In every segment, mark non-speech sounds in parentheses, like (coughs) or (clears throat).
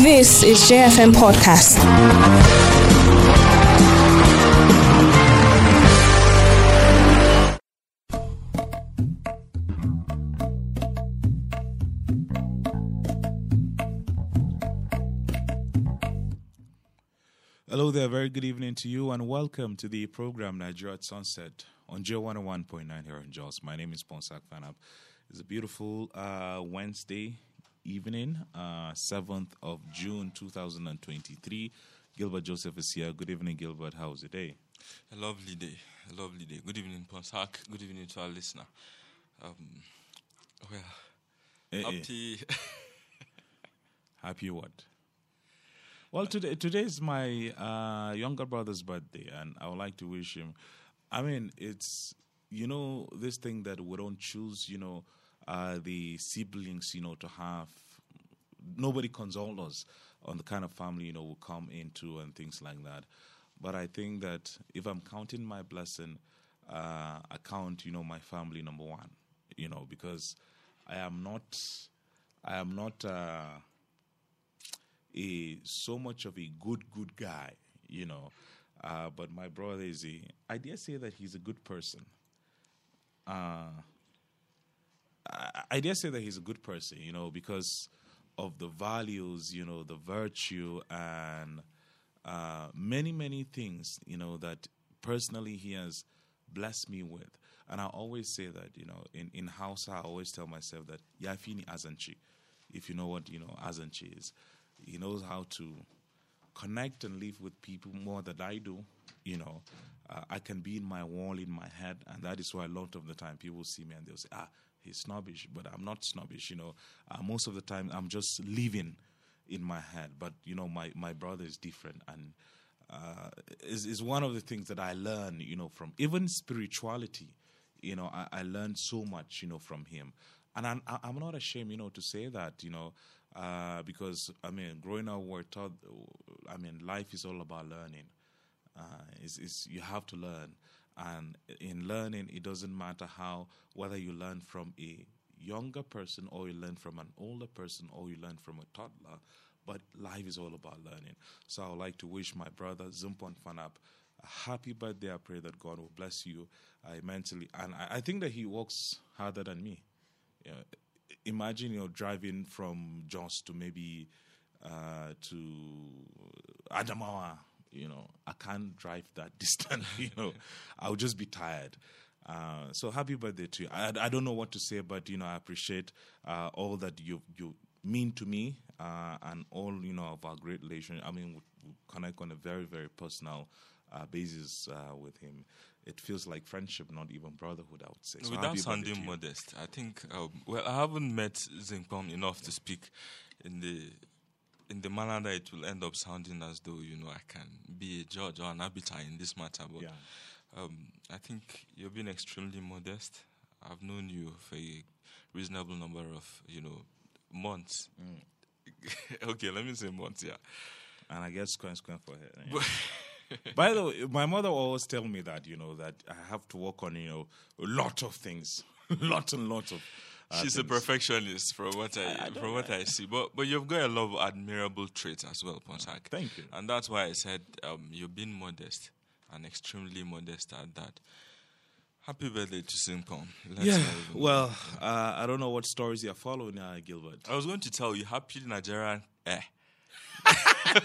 This is JFM Podcast. Hello there, very good evening to you, and welcome to the program Nigeria at Sunset on Joe 101.9 here in Jos. My name is Ponsah Fanap. It's a beautiful uh, Wednesday evening, uh, 7th of June 2023. Gilbert Joseph is here. Good evening, Gilbert. How's the day? A lovely day. A lovely day. Good evening, Ponsah. Good evening to our listener. Um, well, Eh, eh, happy. (laughs) happy what? Well, today today is my uh, younger brother's birthday, and I would like to wish him. I mean, it's you know this thing that we don't choose. You know, uh, the siblings. You know, to have nobody console us on the kind of family you know we come into and things like that. But I think that if I'm counting my blessing, uh, I count you know my family number one. You know, because I am not, I am not. Uh, a so much of a good good guy, you know. Uh, but my brother is a I dare say that he's a good person. Uh, I, I dare say that he's a good person, you know, because of the values, you know, the virtue and uh, many many things, you know, that personally he has blessed me with. And I always say that, you know, in in house I always tell myself that Yafini Azanchi, if you know what you know Azanchi is he knows how to connect and live with people more than I do. You know, uh, I can be in my wall in my head, and that is why a lot of the time people see me and they'll say, "Ah, he's snobbish," but I'm not snobbish. You know, uh, most of the time I'm just living in my head. But you know, my my brother is different, and uh, is is one of the things that I learn. You know, from even spirituality. You know, I, I learned so much. You know, from him, and I'm, I'm not ashamed. You know, to say that. You know. Uh, because I mean, growing up, we're taught. I mean, life is all about learning. Uh, it's, it's, you have to learn, and in learning, it doesn't matter how whether you learn from a younger person or you learn from an older person or you learn from a toddler. But life is all about learning. So I would like to wish my brother Zumpon Fanap a happy birthday. I pray that God will bless you uh, and I, I think that he works harder than me. You know, imagine you're driving from Jos to maybe uh, to Adamawa. You know, I can't drive that (laughs) distance. You know, I'll just be tired. Uh, so happy birthday to you. I, I don't know what to say, but you know, I appreciate uh, all that you you mean to me uh, and all you know of our great relation. I mean, we, we connect on a very very personal uh, basis uh, with him. It feels like friendship, not even brotherhood. I would say. So Without happy birthday to sounding modest, I think. Um, well, I haven't met Zinkpom enough to speak in the in the manner that it will end up sounding as though you know I can be a judge or an arbiter in this matter. But Yeah. um, I think you've been extremely modest. I've known you for a reasonable number of you know months. Mm. (laughs) okay, let me say months. Yeah. and I get square square for her. (laughs) By the way, my mother always tell me that you know that I have to work on you know a lot of things, (laughs) lot and lots of. She's a perfectionist from what I, I from what I see. But but you've got a lot of admirable traits as well, Ponsah. Thank you. And that's why I said um, you've been modest and extremely modest at that. Happy birthday to Simpon. Yeah. Well, uh, I don't know what stories you're following, uh, Gilbert. I was going to tell you, happy Nigerian. Eh. (laughs)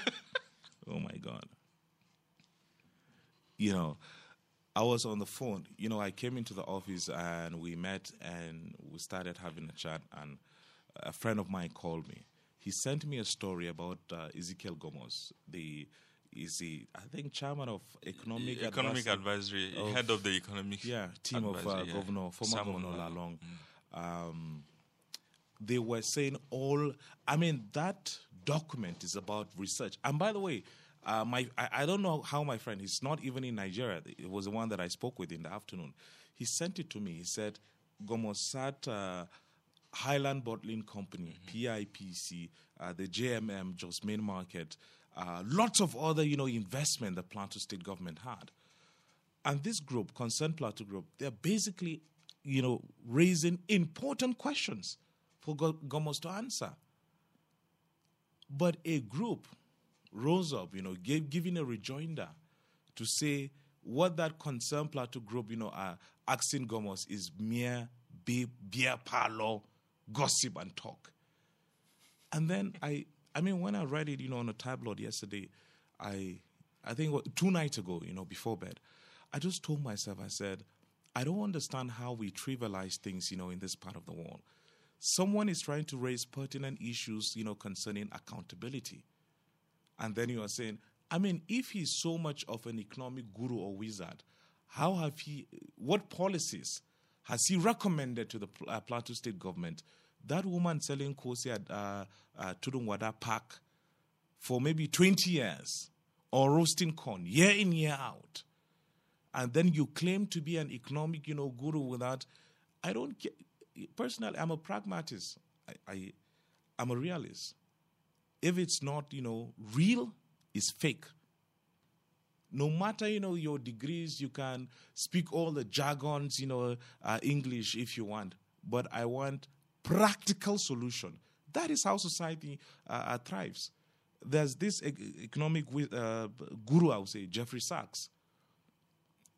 Oh my God. You know, I was on the phone. You know, I came into the office and we met and we started having a chat. And a friend of mine called me. He sent me a story about uh, Ezekiel Gomos, the is the I think chairman of economic Economic advisory- of- head of the economic yeah team of uh, yeah. governor former Simon governor Lalong. Lalong. Um, they were saying all. I mean that document is about research. And by the way, uh, my I, I don't know how my friend. He's not even in Nigeria. It was the one that I spoke with in the afternoon. He sent it to me. He said, "Gomosat uh, Highland Bottling Company, PIPC, uh, the JMM, Jos Main Market, uh, lots of other you know investment the Plateau State government had." And this group, Concerned Plateau Group, they're basically, you know, raising important questions for Gomos to answer. But a group rose up, you know, gave, giving a rejoinder to say what that concerned plateau group, you know, are asking Gomos is mere beer, parlor gossip and talk. And then I, I mean, when I read it, you know, on a tabloid yesterday, I, I think two nights ago, you know, before bed, I just told myself, I said, I don't understand how we trivialize things, you know, in this part of the world. Someone is trying to raise pertinent issues, you know, concerning accountability. And then you are saying, I mean, if he's so much of an economic guru or wizard, how have he, what policies has he recommended to the uh, Plateau State government? That woman selling kosi at uh, uh, Park for maybe 20 years or roasting corn year in, year out. And then you claim to be an economic, you know, guru without, I don't get, personally, I'm a pragmatist. I, I, I'm a realist. If it's not, you know, real, it's fake. No matter, you know, your degrees, you can speak all the jargons, you know, uh, English if you want. But I want practical solution. That is how society uh, uh thrives. There's this economic uh, guru, I would say, Jeffrey Sachs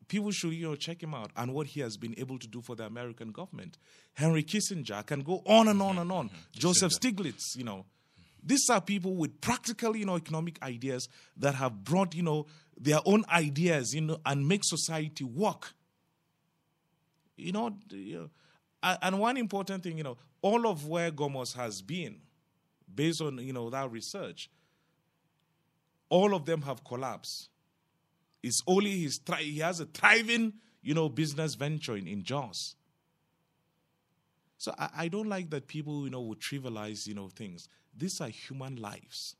people should you know check him out and what he has been able to do for the American government. Henry Kissinger can go on and on and on. Mm-hmm. Joseph Stiglitz, you know. These are people with practical, you know, economic ideas that have brought, you know, their own ideas, you know, and make society work. You know, you uh, know and one important thing, you know, all of where Gomos has been, based on, you know, that research, all of them have collapsed it's only his he has a thriving, you know, business venture in, in Jos. So I, I don't like that people, you know, would trivialize, you know, things. These are human lives.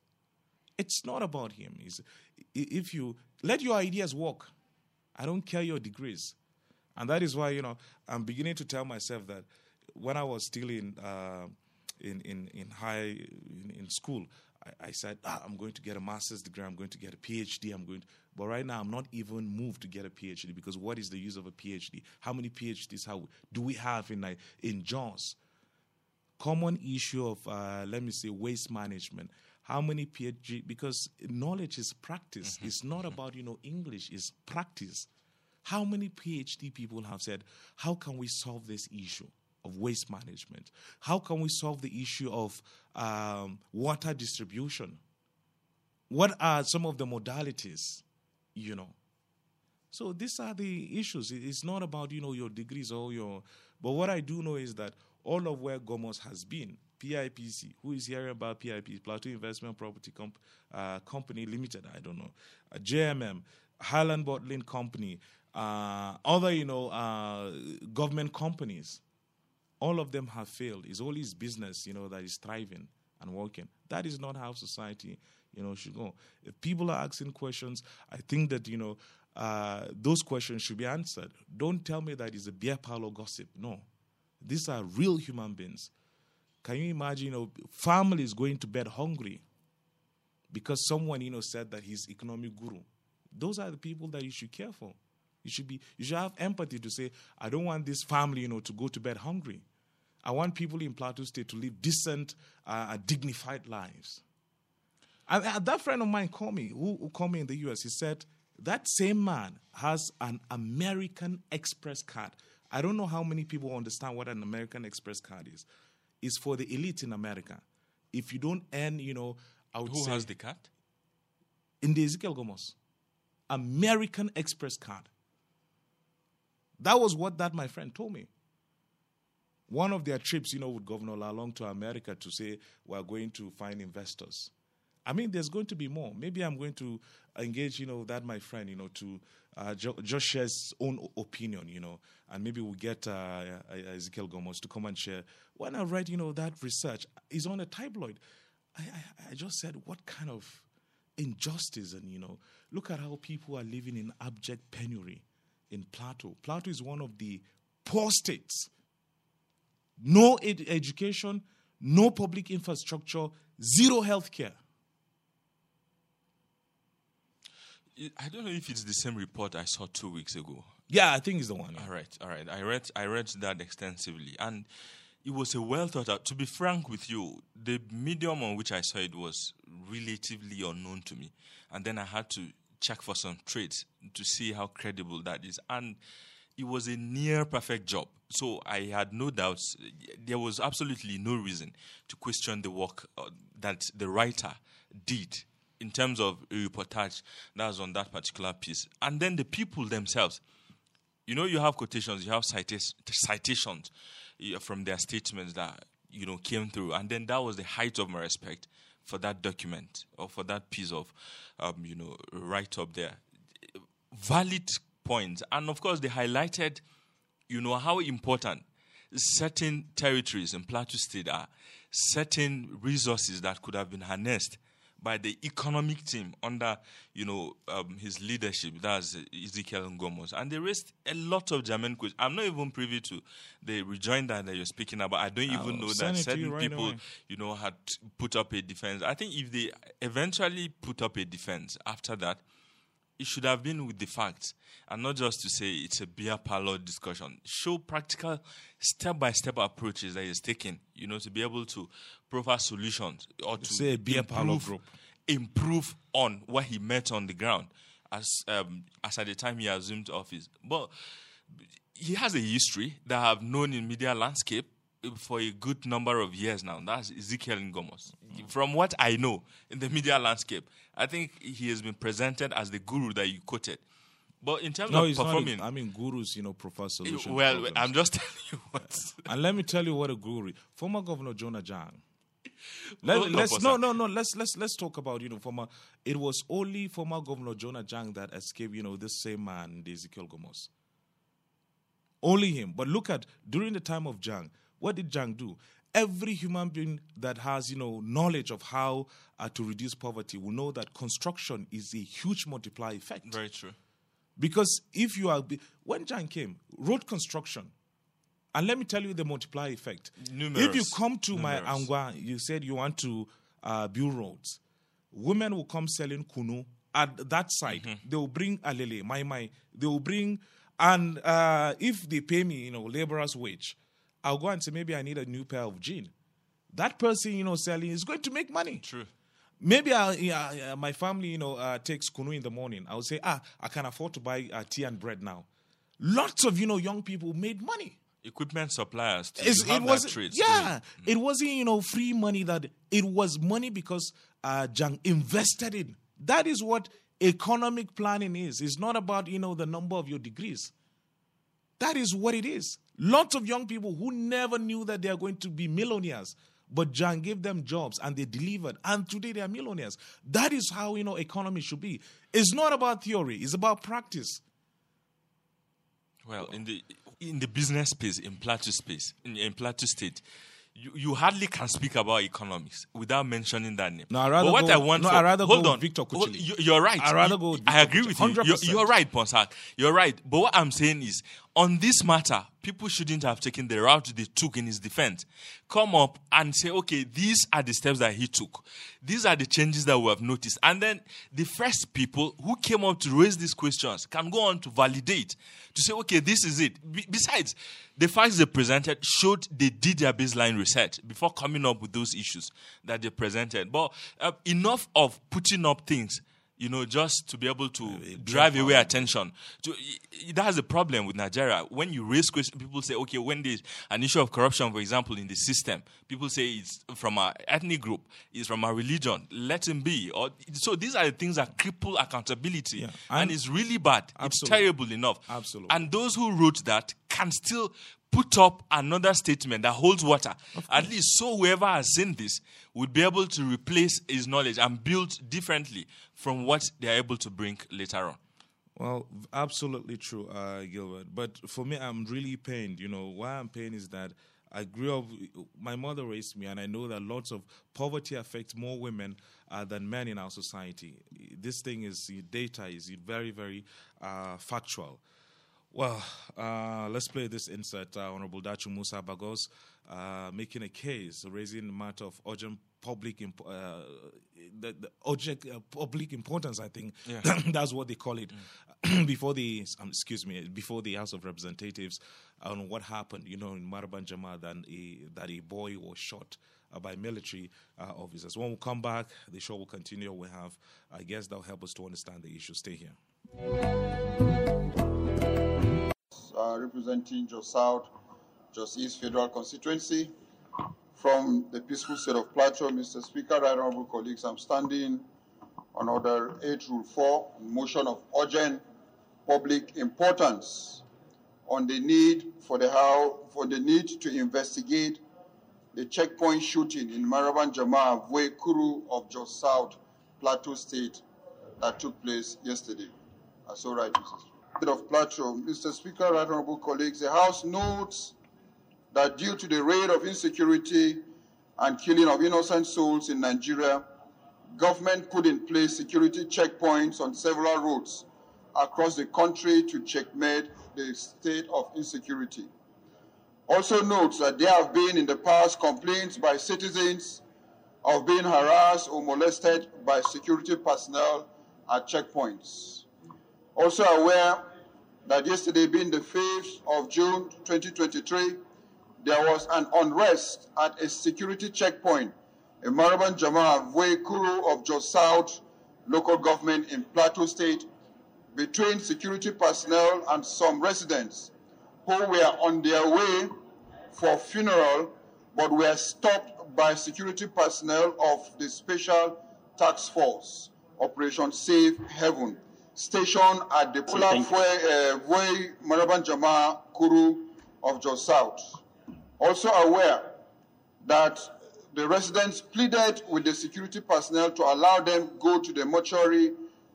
It's not about him. It's, if you let your ideas work, I don't care your degrees. And that is why, you know, I'm beginning to tell myself that when I was still in uh, in, in, in high in, in school, I, I said, ah, I'm going to get a master's degree, I'm going to get a PhD, I'm going to, but right now I'm not even moved to get a PhD because what is the use of a PhD? How many PhDs how, do we have in, in Jos? Common issue of, uh, let me say, waste management. How many PhD? Because knowledge is practice. Mm-hmm. It's not mm-hmm. about, you know, English, it's practice. How many PhD people have said, how can we solve this issue? of waste management? How can we solve the issue of um, water distribution? What are some of the modalities, you know? So these are the issues. It's not about, you know, your degrees or your, but what I do know is that all of where Gomos has been, PIPC, who is hearing about PIP, Plateau Investment Property Comp- uh, Company Limited, I don't know, uh, JMM, Highland Bottling Company, uh, other, you know, uh, government companies, all of them have failed. It's only his business, you know, that is thriving and working. That is not how society, you know, should go. If people are asking questions, I think that, you know, uh, those questions should be answered. Don't tell me that it's a beer parlor gossip. No. These are real human beings. Can you imagine, you know, families going to bed hungry because someone, you know, said that he's economic guru? Those are the people that you should care for. You should be you should have empathy to say, I don't want this family, you know, to go to bed hungry. I want people in Plateau State to live decent, uh, dignified lives. And uh, that friend of mine called me, who, who called me in the US, he said, that same man has an American Express card. I don't know how many people understand what an American Express card is. It's for the elite in America. If you don't earn, you know, I would Who say, has the card? In the Ezekiel Gomos. American Express card. That was what that my friend told me. One of their trips, you know, with Governor Lalong to America to say we're going to find investors. I mean, there's going to be more. Maybe I'm going to engage, you know, that my friend, you know, to uh, just share his own opinion, you know, and maybe we'll get uh, Ezekiel Gomos to come and share. When I read, you know, that research is on a tabloid, I, I, I just said, what kind of injustice? And, you know, look at how people are living in abject penury in Plateau. Plateau is one of the poor states. No ed- education, no public infrastructure, zero health care. I don't know if it's the same report I saw two weeks ago. Yeah, I think it's the one. All right, all right. I read I read that extensively, and it was a well thought out. To be frank with you, the medium on which I saw it was relatively unknown to me. And then I had to check for some traits to see how credible that is. And it was a near perfect job. So I had no doubts. There was absolutely no reason to question the work uh, that the writer did in terms of reportage that was on that particular piece. And then the people themselves, you know, you have quotations, you have citations from their statements that, you know, came through. And then that was the height of my respect for that document or for that piece of, um, you know, write up there. Valid points. And of course, they highlighted, you know, how important certain territories in Plateau State are, certain resources that could have been harnessed by the economic team under, you know, um, his leadership. That's Ezekiel Ngomos. And they raised a lot of German questions. I'm not even privy to the rejoinder that you're speaking about. I don't even know that certain right people, away. you know, had put up a defense. I think if they eventually put up a defense after that, it should have been with the facts and not just to say it's a beer parlor discussion. Show practical step by step approaches that is taken, you know, to be able to provide solutions or to say beer improve, parlor group. improve on what he met on the ground as um, as at the time he assumed office. But he has a history that I've known in media landscape for a good number of years now. That's Ezekiel Ngomos. From what I know in the media landscape, I think he has been presented as the guru that you quoted. But in terms no, of performing, not, I mean, gurus, you know, prefer eh, solutions. Well. I'm just (laughs) telling you what. and let me tell you what a guru. Former Governor Jonah Jang. (laughs) Let, us no no no let's let's let's talk about you know former it was only former governor Jonah Jang that escaped you know this same man Ezekiel Ngomos only him but look at during the time of Jang what did Jang do every human being that has you know knowledge of how uh, to reduce poverty will know that construction is a huge multiplier effect. Very true. Because if you are when Jang came, road construction, and let me tell you the multiplier effect. Numerous. If you come to Numerous. my angwa, you said you want to uh, build roads. Women will come selling kunu at that side. Mm-hmm. They will bring alele, my my. They will bring, and uh, if they pay me, you know, laborer's wage, I'll go and say, maybe I need a new pair of jeans. That person, you know, selling is going to make money. True. Maybe I, yeah, my family, you know, uh, takes kunu in the morning. I'll say, ah, I can afford to buy uh, tea and bread now. Lots of, you know, young people made money. Equipment suppliers. Too. it was, yeah, mm. it wasn't, you know, free money that, it was money because uh, Jang invested in. That is what economic planning is. It's not about, you know, the number of your degrees. That is what it is. Lots of young people who never knew that they are going to be millionaires, but John gave them jobs and they delivered, and today they are millionaires. That is how you know economy should be. It's not about theory; it's about practice. Well, in the in the business space, in Plateau space, in, in Plateau State, you, you hardly can speak about economics without mentioning that name. No, I rather but what go, I want no, for, I rather hold go on, Victor Kuchili. You, you're right. I rather go. I agree with you. You're, you're, right, Ponsah. You're right. But what I'm saying is, on this matter, people shouldn't have taken the route they took in his defense. Come up and say, okay, these are the steps that he took. These are the changes that we have noticed. And then the first people who came up to raise these questions can go on to validate, to say, okay, this is it. Be- besides, the facts they presented showed they did their baseline research before coming up with those issues that they presented. But uh, enough of putting up things you know, just to be able to drive away attention. To, that's the problem with Nigeria. When you raise questions, people say, okay, when there's an issue of corruption, for example, in the system, people say it's from our ethnic group, it's from our religion, let him be. Or So these are the things that cripple accountability. Yeah. And, and, it's really bad. Absolutely. It's terrible enough. Absolutely. And those who wrote that can still put up another statement that holds water. At least so whoever has seen this would be able to replace his knowledge and build differently from what they are able to bring later on. Well, absolutely true, uh, Gilbert. But for me, I'm really pained. You know, why I'm pained is that I grew up, my mother raised me, and I know that lots of poverty affects more women uh, than men in our society. This thing is, data is very, very uh, factual. Well, uh, let's play this insert. Uh, Honorable Dachung Musa Bagos uh, making a case, raising the matter of urgent public imp- uh, the, the urgent uh, public importance. I think yeah. (coughs) that's what they call it mm. (coughs) before the um, excuse me before the House of Representatives on what happened. You know, in Maraban Jama, that a that a boy was shot uh, by military uh, officers. When we come back, the show will continue. We have a guest that will help us to understand the issue. Stay here. Uh, representing Jos South, Jos East Federal Constituency. From the peaceful state of Plateau, Mr. Speaker, right honorable colleagues, I'm standing on Order 8 Rule 4, motion of urgent public importance on the need for the how for the need to investigate the checkpoint shooting in Maraban Jama Vue Kuru of Jos South, Plateau State that took place yesterday. That's all right, Mr. Of Plateau, Mr. Speaker, right honorable colleagues, the House notes that due to the rate of insecurity and killing of innocent souls in Nigeria, government put in place security checkpoints on several routes across the country to checkmate the state of insecurity. Also notes that there have been in the past complaints by citizens of being harassed or molested by security personnel at checkpoints. Also aware that yesterday being the 5th of June 2023, there was an unrest at a security checkpoint. In Maraban Jama Kuru of Jos South local government in Plateau State between security personnel and some residents who were on their way for funeral but were stopped by security personnel of the Special Task Force, Operation Safe Heaven, stationed at the Pula Vue Maraban Jama Kuru of Jos South. Also aware that the residents pleaded with the security personnel to allow them go to the mortuary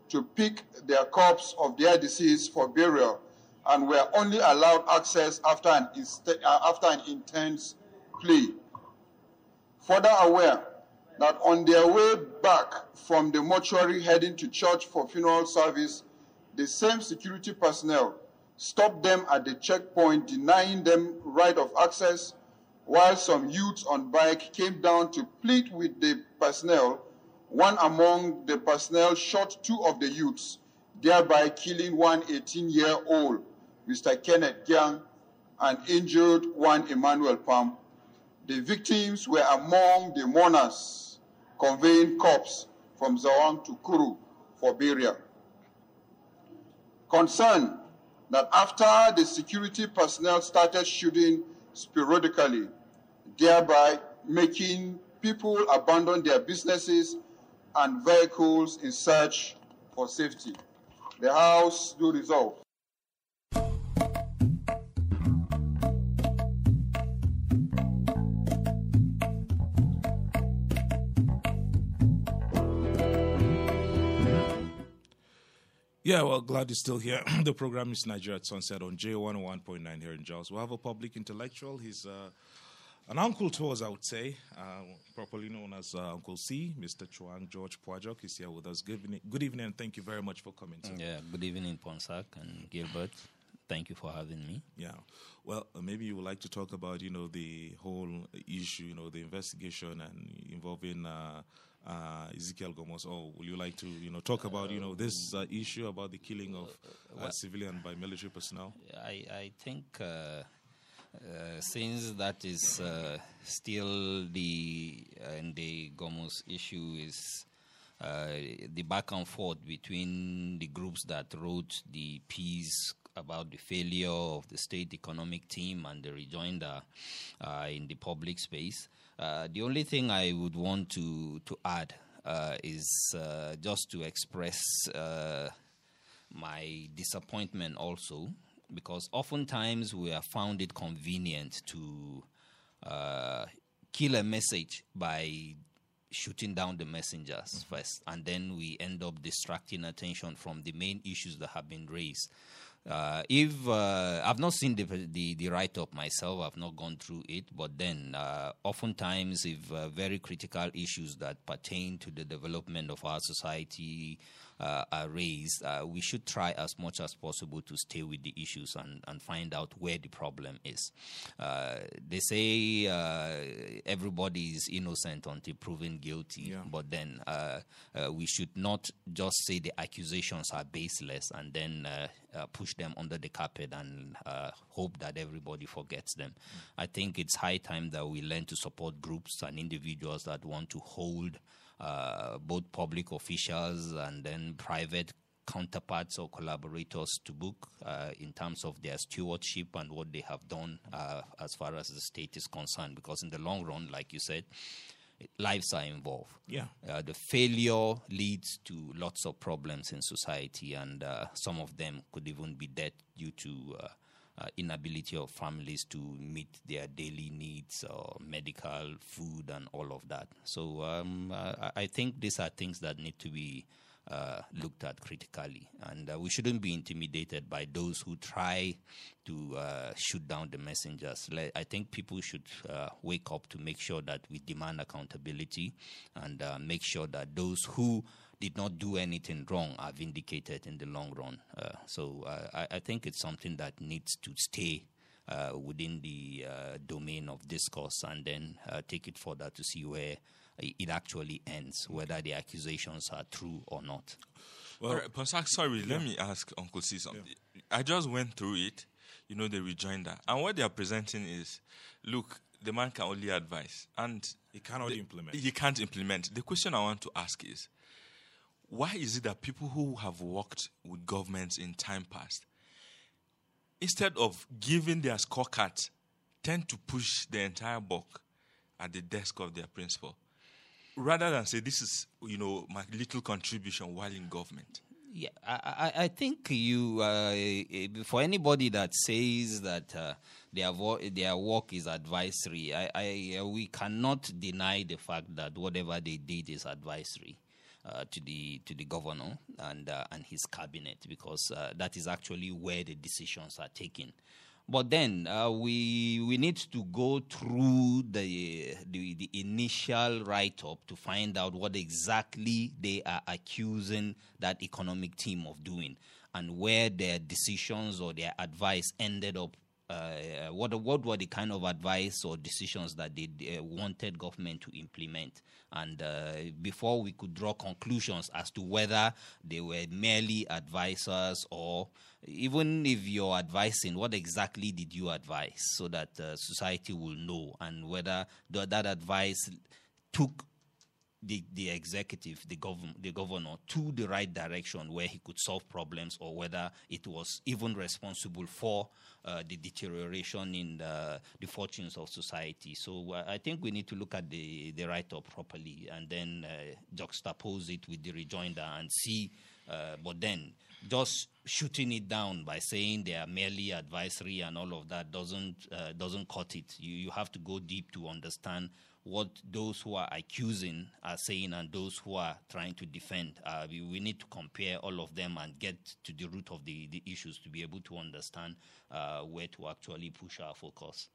to pick their corpse of their deceased for burial and were only allowed access after an, uh, after an intense plea. Further aware that on their way back from the mortuary heading to church for funeral service, the same security personnel stopped them at the checkpoint, denying them right of access, while some youths on bike came down to plead with the personnel one among the personnel shot two of the youths, thereby killing one 18-year-old, Mr. Kenneth Gyang, and injured one Emmanuel Pam. The victims were among the mourners conveying corpse from Zawan to Kuru for burial. Concerned that after the security personnel started shooting sporadically, thereby making people abandon their businesses and vehicles in search for safety. The House do resolve. Yeah, well, glad you're still here. (clears throat) the program is Nigeria at Sunset on J101.9 here in Jos. We have a public intellectual. He's uh, an uncle to us, I would say, uh, properly known as uh, Uncle C, Mr. Chuwang George Pwajok is here with us. Good evening, good evening, and thank you very much for coming. Sir. Yeah, good evening, Ponsah and Gilbert. Thank you for having me. Yeah, well, uh, maybe you would like to talk about, you know, the whole issue, you know, the investigation and involving uh, uh, Ezekiel Gomos. Or will you like to, you know, talk about, you know, this uh, issue about the killing of uh, civilian by military personnel? I, I think uh, uh, since that is uh, still the uh, the Gomos issue is uh, the back and forth between the groups that wrote the piece about the failure of the state economic team and the rejoinder uh, in the public space. The only thing I would want to to add is just to express my disappointment also because oftentimes we have found it convenient to uh, kill a message by shooting down the messengers mm-hmm. first, and then we end up distracting attention from the main issues that have been raised. Uh, if uh, I've not seen the the, the write up myself, I've not gone through it. But then, uh, oftentimes, if uh, very critical issues that pertain to the development of our society uh, are raised, uh, we should try as much as possible to stay with the issues and, and find out where the problem is. Uh, they say uh, everybody is innocent until proven guilty, yeah. but then uh, uh, we should not just say the accusations are baseless and then uh, push them under the carpet and uh, hope that everybody forgets them. I think it's high time that we learn to support groups and individuals that want to hold uh, both public officials and then private counterparts or collaborators to book uh, in terms of their stewardship and what they have done uh, as far as the state is concerned. Because in the long run, like you said, lives are involved. Yeah. Uh, the failure leads to lots of problems in society, and uh, some of them could even be death due to uh, inability of families to meet their daily needs or medical, food, and all of that. So um, uh, I think these are things that need to be uh, looked at critically. And uh, we shouldn't be intimidated by those who try to uh, shoot down the messengers. I think people should uh, wake up to make sure that we demand accountability and uh, make sure that those who did not do anything wrong are vindicated in the long run. Uh, so I, I think it's something that needs to stay. Uh, within the uh, domain of discourse, and then uh, take it further to see where it actually ends, whether the accusations are true or not. Well, All right, Pastor, sorry, yeah. let me ask Uncle C something. Yeah. I just went through it, you know, the rejoinder. And what they are presenting is look, the man can only advise. And he cannot the, implement. He can't implement. The question I want to ask is why is it that people who have worked with governments in time past instead of giving their scorecards, tend to push the entire buck at the desk of their principal, rather than say, "This is, you know, my little contribution while in government." Yeah, I, I, think you uh, for anybody that says that uh, their vo- their work is advisory, I, I, we cannot deny the fact that whatever they did is advisory. Uh, to the to the governor and uh, and his cabinet because uh, that is actually where the decisions are taken. But then uh, we we need to go through the the, the initial write up to find out what exactly they are accusing that economic team of doing and where their decisions or their advice ended up uh, what what were the kind of advice or decisions that they uh, wanted government to implement, and uh, before we could draw conclusions as to whether they were merely advisors or even if you're advising, what exactly did you advise, so that uh, society will know, and whether the, that advice took the, the executive, the, gov- the governor, to the right direction where he could solve problems, or whether it was even responsible for uh, the deterioration in the, the, fortunes of society. So uh, I think we need to look at the, the write up properly and then uh, juxtapose it with the rejoinder and see. Uh, but then just shooting it down by saying they are merely advisory and all of that doesn't uh, doesn't cut it. You you have to go deep to understand what those who are accusing are saying and those who are trying to defend. Uh, we, we, need to compare all of them and get to the root of the, the issues to be able to understand uh, where to actually push our focus.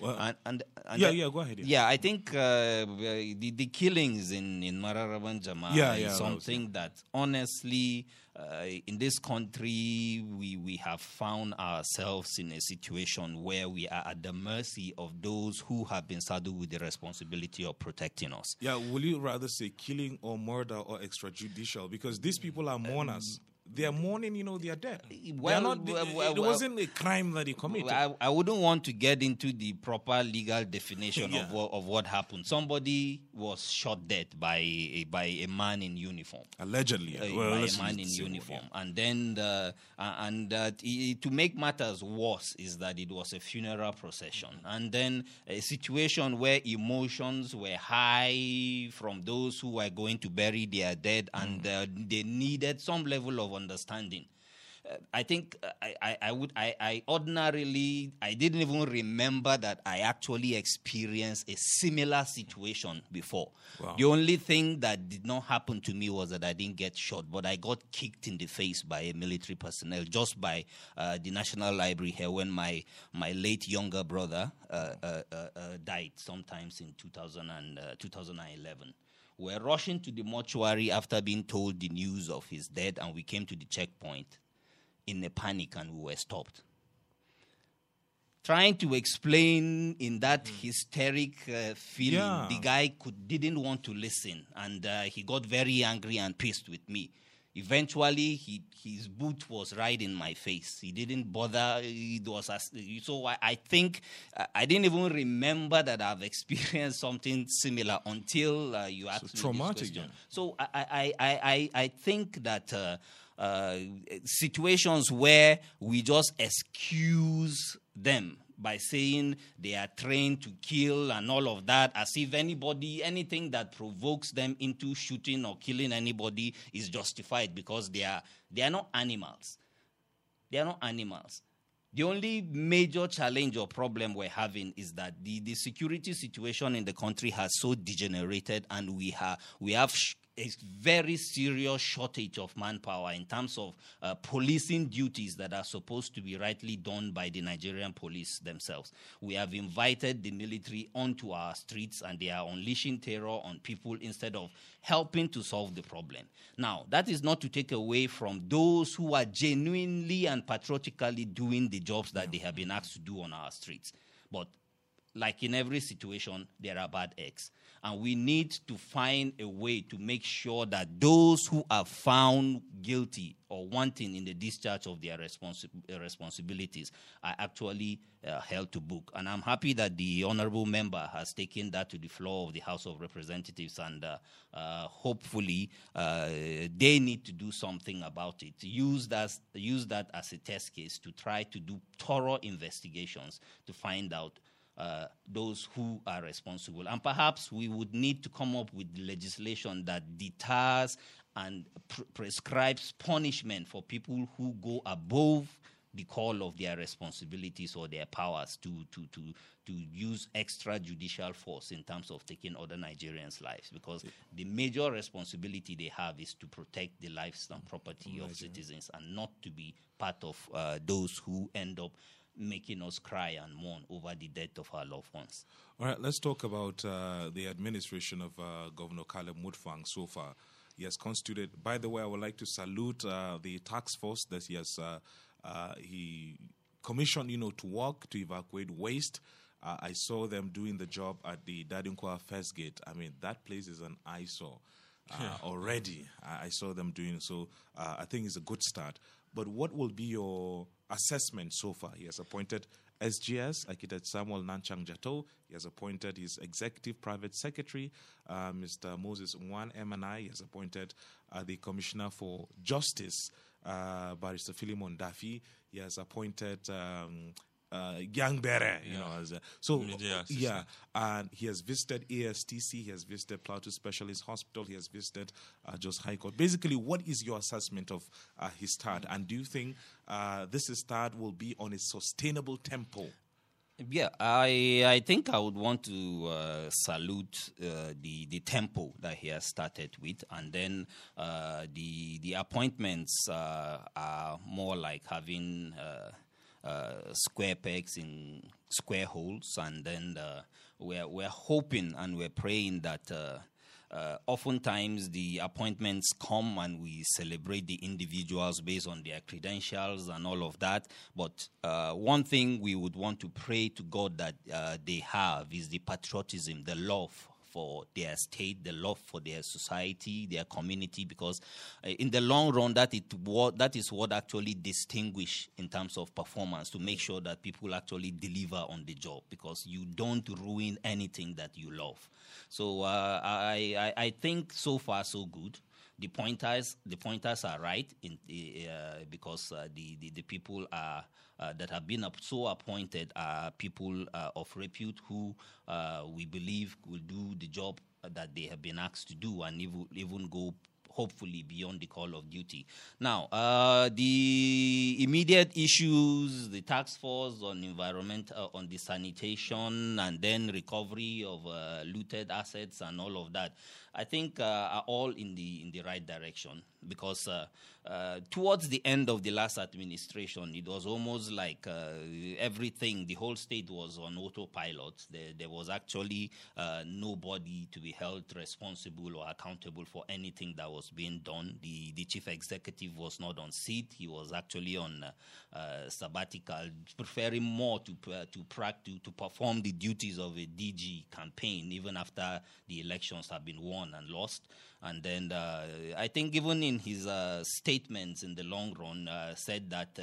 Well, and, and, and yeah, yeah, go ahead. Yeah, yeah I think uh, the, the killings in, in Mararaban Jama yeah, is yeah, something that, that honestly, uh, in this country, we, we have found ourselves in a situation where we are at the mercy of those who have been saddled with the responsibility of protecting us. Yeah, will you rather say killing or murder or extrajudicial? Because these people are mourners. Um, they are mourning, you know, they are dead. Well, they are not, well, well, it wasn't a crime that he committed. I, I, wouldn't want to get into the proper legal definition yeah. of, what, of what happened. Somebody was shot dead by a, by a man in uniform. Allegedly, uh, by a man in uniform. Yeah. And then, the, uh, and uh, to make matters worse, is that it was a funeral procession. And then a situation where emotions were high from those who were going to bury their dead, and mm. they needed some level of understanding. Uh, I think uh, I, I, I, would I, I ordinarily I didn't even remember that I actually experienced a similar situation before. Wow. The only thing that did not happen to me was that I didn't get shot, but I got kicked in the face by a military personnel just by uh, the National Library here when my my late younger brother uh, uh, uh died sometimes in 2000 and, 2011 were rushing to the mortuary after being told the news of his death, and we came to the checkpoint in a panic and we were stopped. Trying to explain in that mm. hysteric uh, feeling, yeah. the guy could, didn't want to listen, and uh, he got very angry and pissed with me. Eventually he his boot was right in my face. He didn't bother. It was as, so I, I think i didn't even remember that i've (laughs) experienced something similar until uh, you asked so me traumatic this question. so i i i i, I think that uh, uh, situations where we just excuse them by saying they are trained to kill and all of that, as if anybody, anything that provokes them into shooting or killing anybody is justified because they are they are not animals. They are not animals. The only major challenge or problem we're having is that the, the security situation in the country has so degenerated, and we have we have sh- a very serious shortage of manpower in terms of uh, policing duties that are supposed to be rightly done by the Nigerian police themselves. We have invited the military onto our streets, and they are unleashing terror on people instead of helping to solve the problem. Now, that is not to take away from those who are genuinely and patriotically doing the jobs that they have been asked to do on our streets. But like in every situation, there are bad eggs. And we need to find a way to make sure that those who are found guilty or wanting in the discharge of their responsi- uh, responsibilities are actually uh, held to book. And I'm happy that the honorable member has taken that to the floor of the House of Representatives, and uh, uh, hopefully uh, they need to do something about it. Use that, use that as a test case to try to do thorough investigations to find out uh, those who are responsible. And perhaps we would need to come up with legislation that deters and pr- prescribes punishment for people who go above the call of their responsibilities or their powers to, to, to, to use extrajudicial force in terms of taking other Nigerians' lives. Because the major responsibility they have is to protect the lives and property of citizens and not to be part of uh, those who end up making us cry and mourn over the death of our loved ones. All right, let's talk about uh, the administration of uh, Governor Caleb Mutfwang so far. He has constituted. By the way, I would like to salute uh, the task force that he has uh, uh, he commissioned, you know, to work to evacuate waste. Uh, I saw them doing the job at the Dadin Kowa First Gate. I mean, that place is an eyesore uh, already. I, I saw them doing so. Uh, I think it's a good start. But what will be your assessment so far? He has appointed SGS, architect Samuel Nanchang Jatau. He has appointed his executive private secretary, uh, Mr. Moses Nwan MNI. He has appointed uh, the commissioner for justice, uh, Barrister Philemon Daffy. He has appointed um, uh, Gyang Bere, you know, as a, so Media yeah, and he has visited ASTC, he has visited Plateau Specialist Hospital, he has visited uh, Jos High Court. Basically, what is your assessment of uh, his start, and do you think uh, this start will be on a sustainable tempo? Yeah, I I think I would want to uh, salute uh, the the tempo that he has started with, and then uh, the the appointments uh, are more like having uh, square pegs in square holes, and then uh, we're we're hoping and we're praying that. Uh, uh, oftentimes, the appointments come and we celebrate the individuals based on their credentials and all of that. But uh, one thing we would want to pray to God that uh, they have is the patriotism, the love for their state, the love for their society, their community, because uh, in the long run, that it what that is what actually distinguish in terms of performance to make sure that people actually deliver on the job, because you don't ruin anything that you love. So uh, I, I I think so far so good. The pointers the pointers are right in uh, because uh, the, the the people are uh, that have been so appointed are people uh, of repute who uh, we believe will do the job that they have been asked to do and even, even go hopefully beyond the call of duty. Now, uh, the immediate issues, the task force on environment, uh, on the sanitation, and then recovery of uh, looted assets and all of that, I think uh, are all in the in the right direction because uh, uh, towards the end of the last administration, it was almost like everything, the whole state was on autopilot. There, there was actually nobody to be held responsible or accountable for anything that was being done. The the chief executive was not on seat; he was actually on sabbatical, preferring more to to, prac- to to perform the duties of a DG campaign, even after the elections have been won won and lost. And then uh, I think even in his uh, statements in the long run uh, said that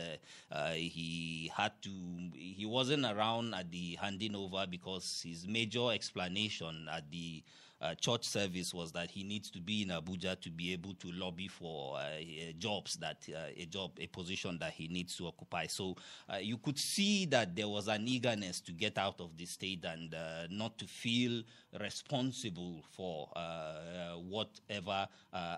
he had to he wasn't around at the handing over because his major explanation at the uh, church service was that he needs to be in Abuja to be able to lobby for uh, jobs that uh, a job, a position that he needs to occupy. So you could see that there was an eagerness to get out of the state and not to feel responsible for uh,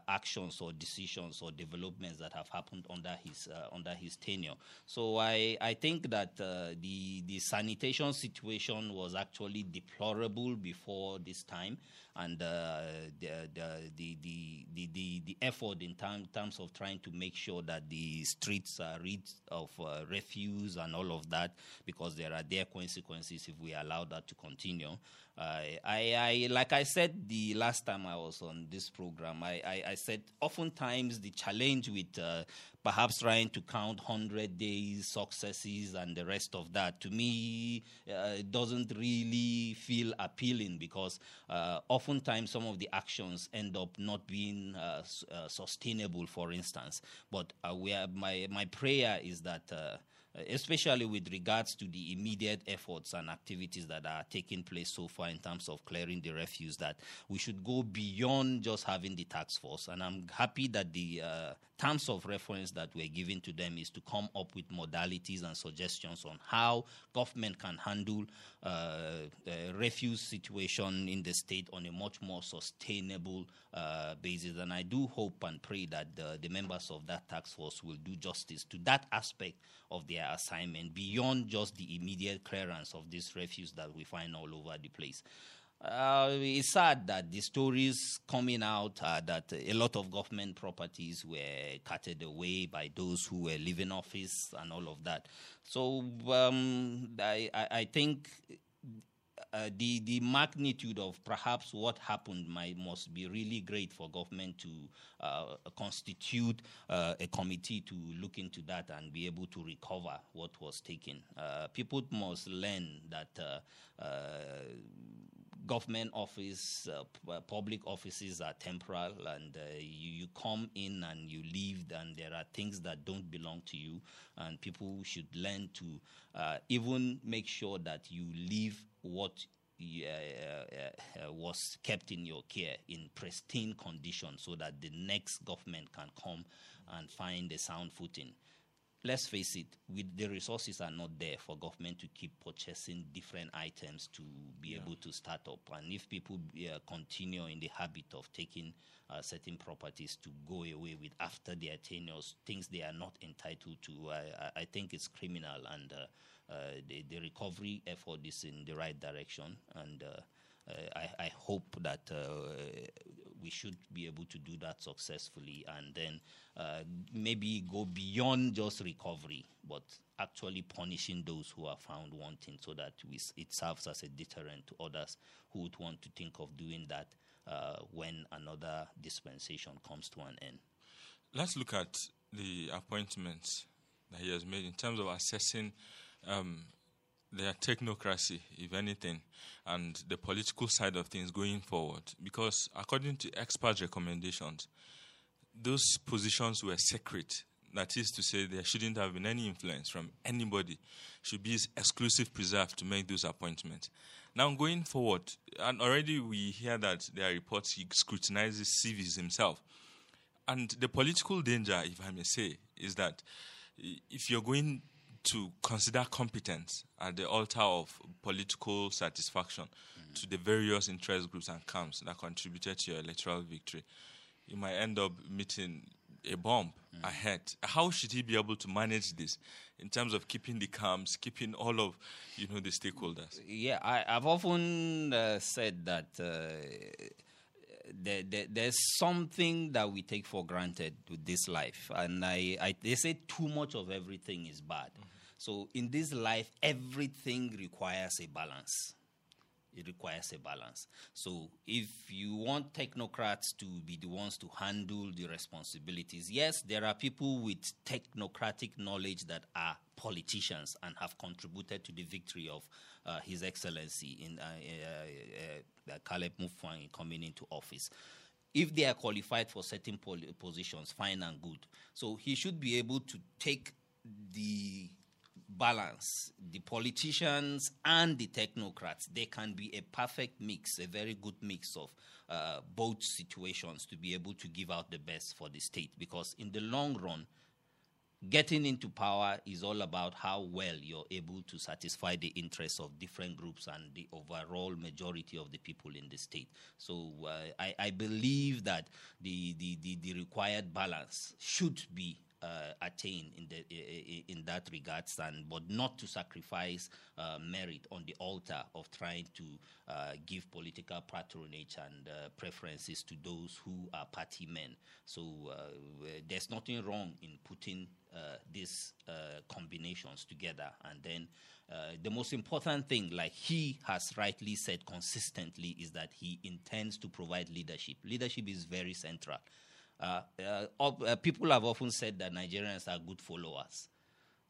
actions or decisions or developments that have happened under his under his tenure. So I I think that the the sanitation situation was actually deplorable before this time and uh, the, the, the, the, the, the, effort in term, terms of trying to make sure that the streets are rid of uh, refuse and all of that, because there are their consequences if we allow that to continue. Uh, I, I, like I said the last time I was on this program, I, I, I said oftentimes the challenge with uh, perhaps trying to count 100 days successes and the rest of that to me uh, it doesn't really feel appealing because uh, oftentimes some of the actions end up not being uh, uh sustainable for instance. But uh, my, my prayer is that especially with regards to the immediate efforts and activities that are taking place so far in terms of clearing the refuse, that we should go beyond just having the task force. And I'm happy that the uh, terms of reference that we're giving to them is to come up with modalities and suggestions on how government can handle uh, the refuse situation in the state on a much more sustainable uh, basis. And I do hope and pray that the, the members of that task force will do justice to that aspect of their assignment beyond just the immediate clearance of this refuse that we find all over the place. Uh, it's sad that the stories coming out are that a lot of government properties were carted away by those who were leaving office and all of that. So um, I, I, think uh, the the magnitude of perhaps what happened might must be really great for government to uh, constitute uh, a committee to look into that and be able to recover what was taken. Uh, people must learn that uh, uh, government office, uh, public offices are temporal, and uh, you, you, come in and you leave, and there are things that don't belong to you, and people should learn to uh, even make sure that you leave what uh, uh, uh, was kept in your care in pristine condition so that the next government can come and find a sound footing let's face it, with the resources are not there for government to keep purchasing different items to be yeah. able to start up. And if people uh, continue in the habit of taking uh, certain properties to go away with after their tenures, things they are not entitled to, I, I think it's criminal. And uh, uh, the, the, recovery effort is in the right direction. And uh, uh, I, I, hope that we should be able to do that successfully and then uh, maybe go beyond just recovery, but actually punishing those who are found wanting so that we, it serves as a deterrent to others who would want to think of doing that uh, when another dispensation comes to an end. Let's look at the appointments that he has made in terms of assessing um, their technocracy, if anything, and the political side of things going forward. Because according to expert recommendations, those positions were secret. That is to say, there shouldn't have been any influence from anybody. Should be exclusive preserved to make those appointments. Now, going forward, and already we hear that there are reports he scrutinizes CVs himself. And the political danger, if I may say, is that if you're going to consider competence at the altar of political satisfaction mm. to the various interest groups and camps that contributed to your electoral victory, you might end up meeting a bomb mm. ahead. How should he be able to manage this in terms of keeping the camps, keeping all of you know the stakeholders? Yeah, I, have often uh, said that. Uh, there, there, there's something that we take for granted with this life, and I, I, they say too much of everything is bad. Mm-hmm. So in this life, everything requires a balance. It requires a balance. So if you want technocrats to be the ones to handle the responsibilities, yes, there are people with technocratic knowledge that are politicians and have contributed to the victory of uh, His Excellency in uh, uh, uh Caleb Mutfwang coming into office. If they are qualified for certain positions, fine and good. So he should be able to take the balance the politicians and the technocrats they can be a perfect mix a very good mix of uh, both situations to be able to give out the best for the state because in the long run getting into power is all about how well you're able to satisfy the interests of different groups and the overall majority of the people in the state. So uh, I, I, believe that the, the, the, the required balance should be uh, attain in the in that regards, and but not to sacrifice uh, merit on the altar of trying to uh, give political patronage and uh, preferences to those who are party men. So uh, there's nothing wrong in putting uh, these combinations together, and then the most important thing, like he has rightly said consistently, is that he intends to provide leadership. Leadership is very central. Uh, uh, uh, people have often said that Nigerians are good followers.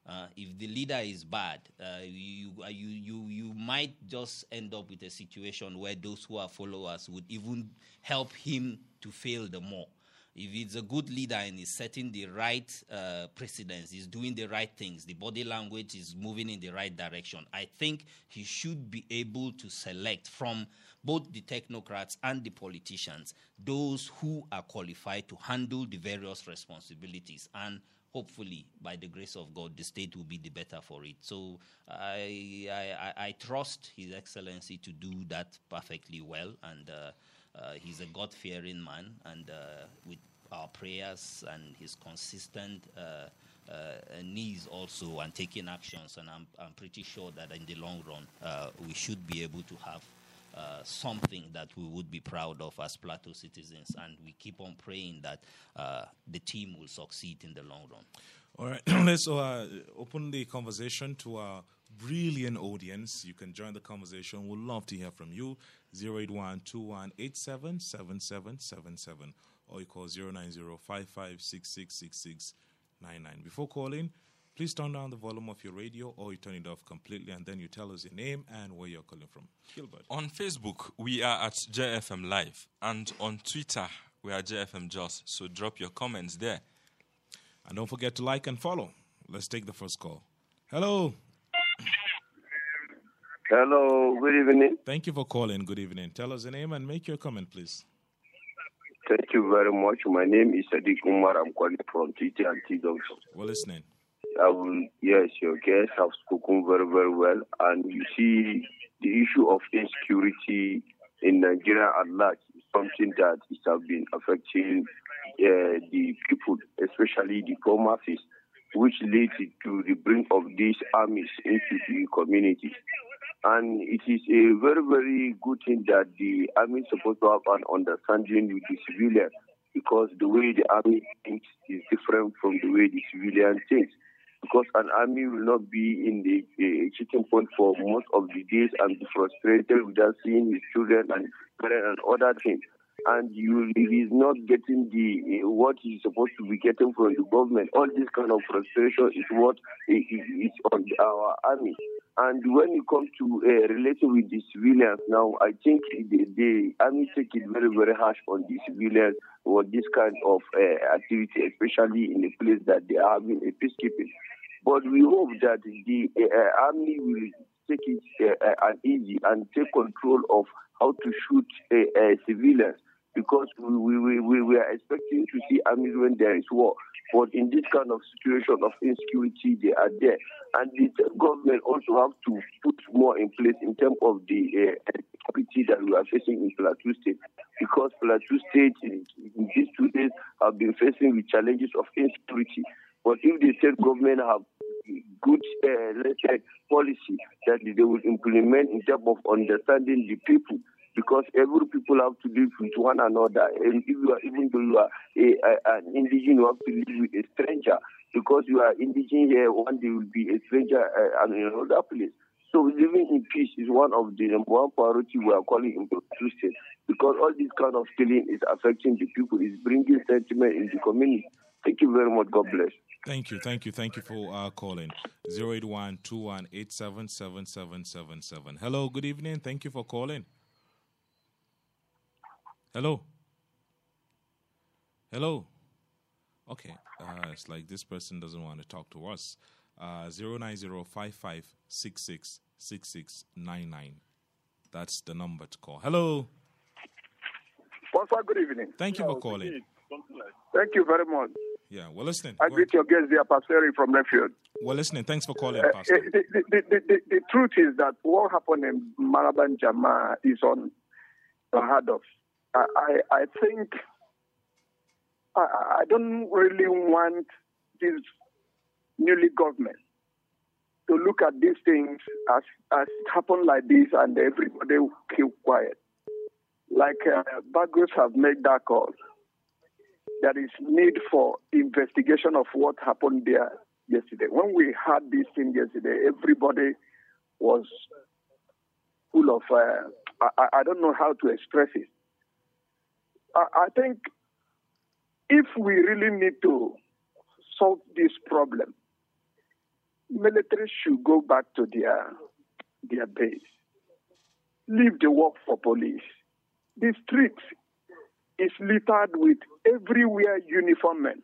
Uh, if the leader is bad, uh, you, you, you, you might just end up with a situation where those who are followers would even help him to fail the more if it's a good leader and is setting the right uh, precedence, is doing the right things, the body language is moving in the right direction, I think he should be able to select from both the technocrats and the politicians those who are qualified to handle the various responsibilities. And hopefully by the grace of god the state will be the better for it. So i i, I trust his excellency to do that perfectly well. And uh, uh, he's a God fearing man, and uh, with our prayers and his consistent uh, uh, needs also and taking actions, and I'm, I'm pretty sure that in the long run, uh, we should be able to have. Uh, something that we would be proud of as Plateau citizens, and we keep on praying that uh, the team will succeed in the long run. All right, (clears throat) let's uh, open the conversation to our brilliant audience. You can join the conversation. We'd love to hear from you. 081 or you call 090 Before calling, please turn down the volume of your radio or you turn it off completely and then you tell us your name and where you're calling from. Gilbert. On Facebook, we are at JFM Live and on Twitter, we are JFM Jos. So drop your comments there. And don't forget to like and follow. Let's take the first call. Hello. Hello, good evening. Thank you for calling. Good evening. Tell us your name and make your comment, please. Thank you very much. My name is Sadiq Umar. I'm calling from TT and T We're listening. Um, yes, your guests have spoken very, very well. And you see, the issue of insecurity in Nigeria at large is something that has been affecting uh, the people, especially the poor which leads to the bring of these armies into the communities. And it is a very, very good thing that the army is supposed to have an understanding with the civilian because the way the army thinks is different from the way the civilian thinks. Because an army will not be in the uh, cheating point for most of the days and be frustrated without seeing his children and parents and other things and you is not getting the uh, what he's supposed to be getting from the government. All this kind of frustration is what is on our army. And when it comes to uh, relating with the civilians now, I think the, the army take it very, very harsh on the civilians for this kind of uh, activity, especially in a place that they are having a peacekeeping. But we hope that the uh, army will take it uh, easy and take control of how to shoot uh, civilians because we, we, we, we are expecting to see armies when there is war. But in this kind of situation of insecurity, they are there. And the government also have to put more in place in terms of the uh, that we are facing in Plateau State. Because Plateau State in, in these two days have been facing with challenges of insecurity. But if the state government have good, uh, let's say, policy that they will implement in terms of understanding the people, because every people have to live with one another. And if you are, even though you are a, a, an indigenous, you have to live with a stranger. Because you are indigenous here, one day will be a stranger uh, in another place. So living in peace is one of the number one priority we are calling in two because all this kind of killing is affecting the people, is bringing sentiment in the community. Thank you very much. God bless. Thank you, thank you, thank you for uh, calling. 081 Hello, good evening. Thank you for calling. Hello. Hello. Okay, uh, it's like this person doesn't want to talk to us. Uh, 09055666699. That's the number to call. Hello. Bonsoir, good evening. Thank you for calling. Thank you very much. Yeah, well, listening. I Go greet your guest there, Pastor from Redfield. Well, listening. Thanks for calling, Uh, Pastor. the, the, the, the, truth is that what happened in Maraban Jama is on unheard of. I, I, think I, I don't really want this newly government to look at these things as as it happened like this and everybody will keep quiet. Like uh, Bagos have made that call. There is need for investigation of what happened there yesterday. When we had this thing yesterday, everybody was full of, uh, I, I don't know how to express it. I, think if we really need to solve this problem, military should go back to their their base. Leave the work for police. The streets is littered with everywhere uniform men.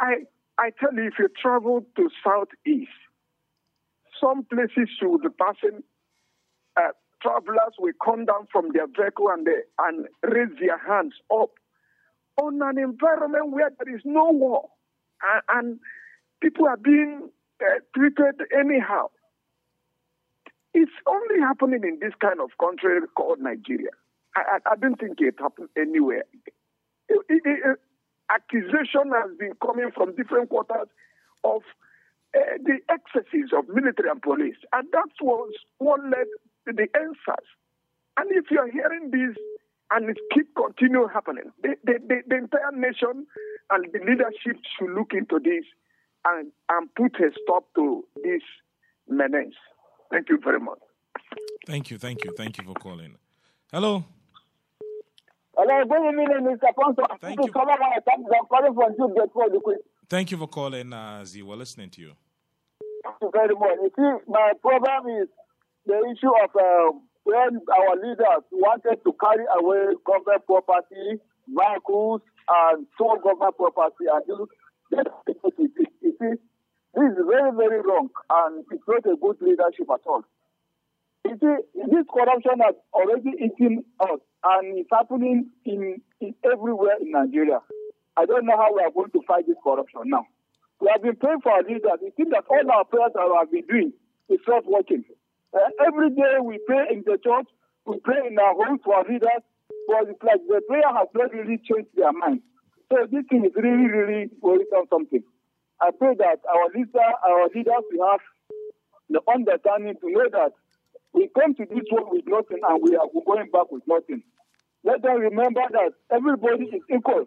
I I tell you, if you travel to southeast, some places you will be passing. Uh, travelers will come down from their vehicle and they, and raise their hands up on an environment where there is no war and, and people are being uh, treated anyhow. It's only happening in this kind of country called Nigeria. I, I, I don't think it happened anywhere. It, it, it, accusation has been coming from different quarters of uh, the excesses of military and police, and that was what led the answers. And if you're hearing this and it keep continue happening, the, the, the, the entire nation and the leadership should look into this and, and put a stop to this menace. Thank you very much. Thank you, thank you, thank you for calling. Hello. Hello, good evening, Mr. Ponsah. Thank you. is Solomon Atams. I'm calling from Jude Thank you for calling, uh, Z. We're listening to you. Thank you very much. You see, my problem is the issue of uh, when our leaders wanted to carry away government property, vehicles, and stolen government property, and do you see, this is very, very wrong, and it's not a good leadership at all. You see, this corruption has already eaten us, and it's happening in, in everywhere in Nigeria. I don't know how we are going to fight this corruption now. We have been praying for our leaders. It seems that all our prayers that we have been doing is not working. Uh, every day we pray in the church, we pray in our homes for our leaders, but it's like the prayer has not really changed their mind. So this thing is really, really worrisome something. I pray that our leader, our leaders will have the understanding to know that we come to this world with nothing and we are going back with nothing. Let them remember that everybody is equal.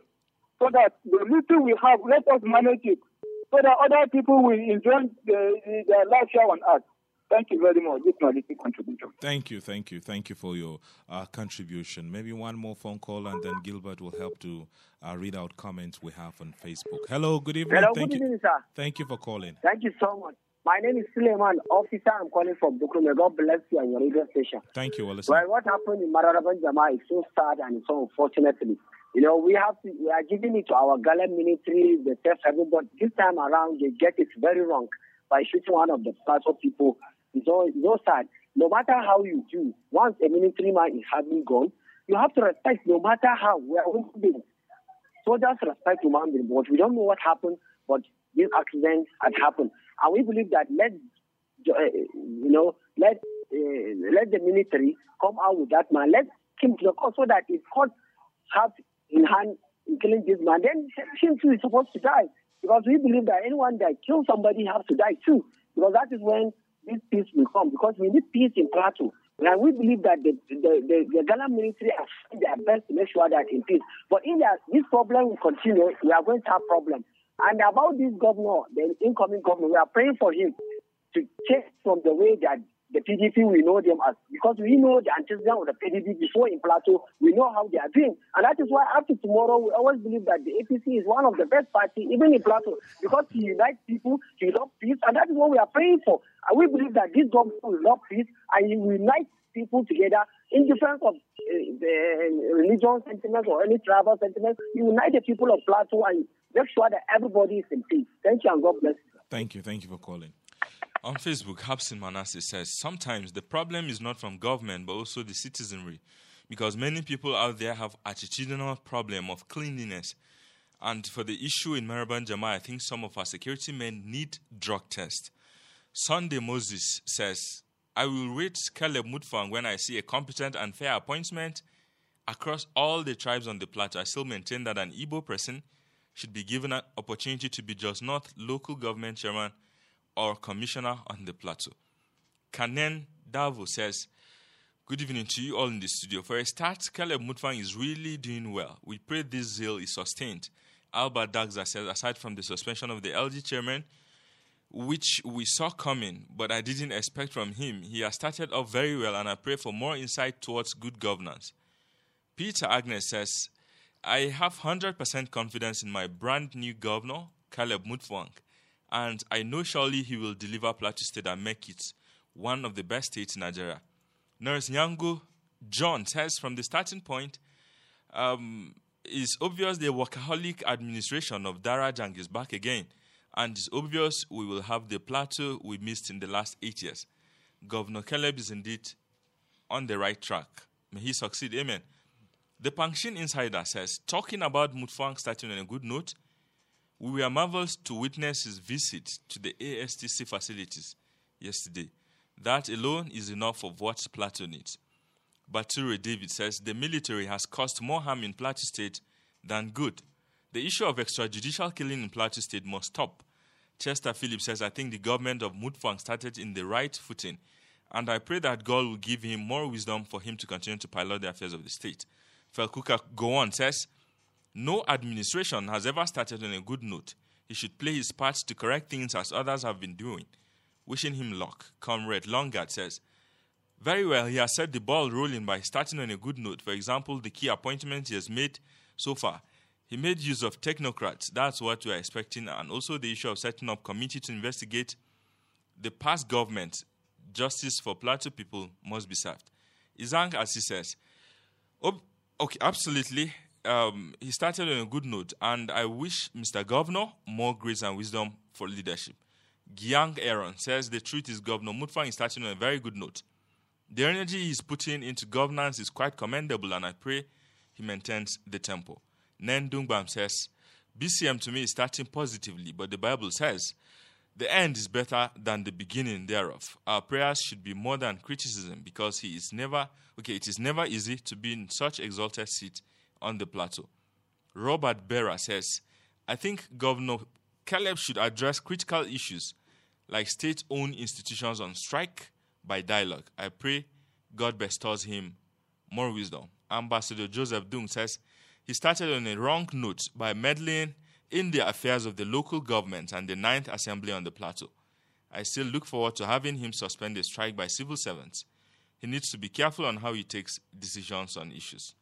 So that the little we have, let us manage it. So that other people will enjoy the, the, their on earth. Thank you very much. This is my little contribution. Thank you, thank you, thank you for your uh, contribution. Maybe one more phone call, and then Gilbert will help to uh, read out comments we have on Facebook. Hello, good evening. Hello, thank good you, evening, sir. thank you for calling. Thank you so much. My name is Suleiman, officer. I'm calling from Bukume. God bless you and your radio station. Thank you, we're. Well, what happened in Mararaban Jama is so sad and so unfortunately. You know, we have to, we are giving it to our Gala military, the self everybody. This time around, they get it very wrong by shooting one of the Plateau people. It's so, so sad. No matter how you do, once a military man is having gone, you have to respect no matter how. We are human beings. Soldiers respect human beings, but we don't know what happened, but this accident had happened. And we believe that let, uh, you know, let, uh, let the military come out with that man. Let him to the court so that if court have in hand in killing this man, then him too is supposed to die. Because we believe that anyone that kills somebody has to die too. Because that is when this peace will come. Because we need peace in Plateau. And we believe that the, the, the, the Ghana military are trying their best to make sure that in peace. But if this problem will continue, we are going to have problems. And about this governor, the incoming governor, we are praying for him to change from the way that the PDP, we know them as because we know the antecedent of the PDP before in Plateau. We know how they are doing, and that is why after tomorrow, we always believe that the APC is one of the best parties, even in Plateau, because he unites people, he loves peace, and that is what we are praying for. And we believe that this government will love peace and he will unite people together in defense of uh, the religion sentiments or any tribal sentiments. Unite the people of Plateau and make sure that everybody is in peace. Thank you and God bless you. Thank you. Thank you for calling. On Facebook, Habsin Manasseh says sometimes the problem is not from government but also the citizenry, because many people out there have attitudinal problem of cleanliness. And for the issue in Maraban Jama, I think some of our security men need drug test. Sunday Moses says, I will rate Caleb Mutfwang when I see a competent and fair appointment across all the tribes on the plateau. I still maintain that an Igbo person should be given an opportunity to be just not local government chairman or commissioner on the plateau. Kanen Davo says, Good evening to you all in the studio. For a start, Caleb Mutfwang is really doing well. We pray this zeal is sustained. Albert Dagza says, aside from the suspension of the LG chairman, which we saw coming, but I didn't expect from him, he has started off very well, and I pray for more insight towards good governance. Peter Agnes says, I have 100% confidence in my brand new governor, Caleb Mutfwang and I know surely he will deliver Plateau State and make it one of the best states in Nigeria. Nurse Nyango John says from the starting point, um, it's obvious the workaholic administration of Dara Jang is back again, and it's obvious we will have the plateau we missed in the last eight years. Governor Caleb is indeed on the right track. May he succeed. Amen. The Pankshin Insider says, talking about Mutfwang starting on a good note, we were marveled to witness his visit to the ASTC facilities yesterday. That alone is enough of what Plateau needs. Bature David says the military has caused more harm in Plateau State than good. The issue of extrajudicial killing in Plateau State must stop. Chester Phillips says, I think the government of Mutfwang started in the right footing, and I pray that God will give him more wisdom for him to continue to pilot the affairs of the state. Felkuka Gowon says, no administration has ever started on a good note. He should play his part to correct things as others have been doing. Wishing him luck. Comrade Longard says, Very well, he has set the ball rolling by starting on a good note. For example, the key appointments he has made so far. He made use of technocrats. That's what we are expecting. And also the issue of setting up committee to investigate the past government. Justice for Plateau people must be served. Izang, as he says, oh, okay, absolutely um, he started on a good note, and I wish Mr. Governor more grace and wisdom for leadership. Gyang Aaron says the truth is Governor Mutfwang is starting on a very good note. The energy he's putting into governance is quite commendable, and I pray he maintains the tempo. Nen Dungbam says, BCM to me is starting positively, but the Bible says the end is better than the beginning thereof. Our prayers should be more than criticism because he is never, okay, it is never easy to be in such exalted seat on the plateau. Robert Berra says, I think Governor Caleb should address critical issues like state owned institutions on strike by dialogue. I pray God bestows him more wisdom. Ambassador Joseph Dung says he started on a wrong note by meddling in the affairs of the local government and the Ninth Assembly on the plateau. I still look forward to having him suspend a strike by civil servants. He needs to be careful on how he takes decisions on issues.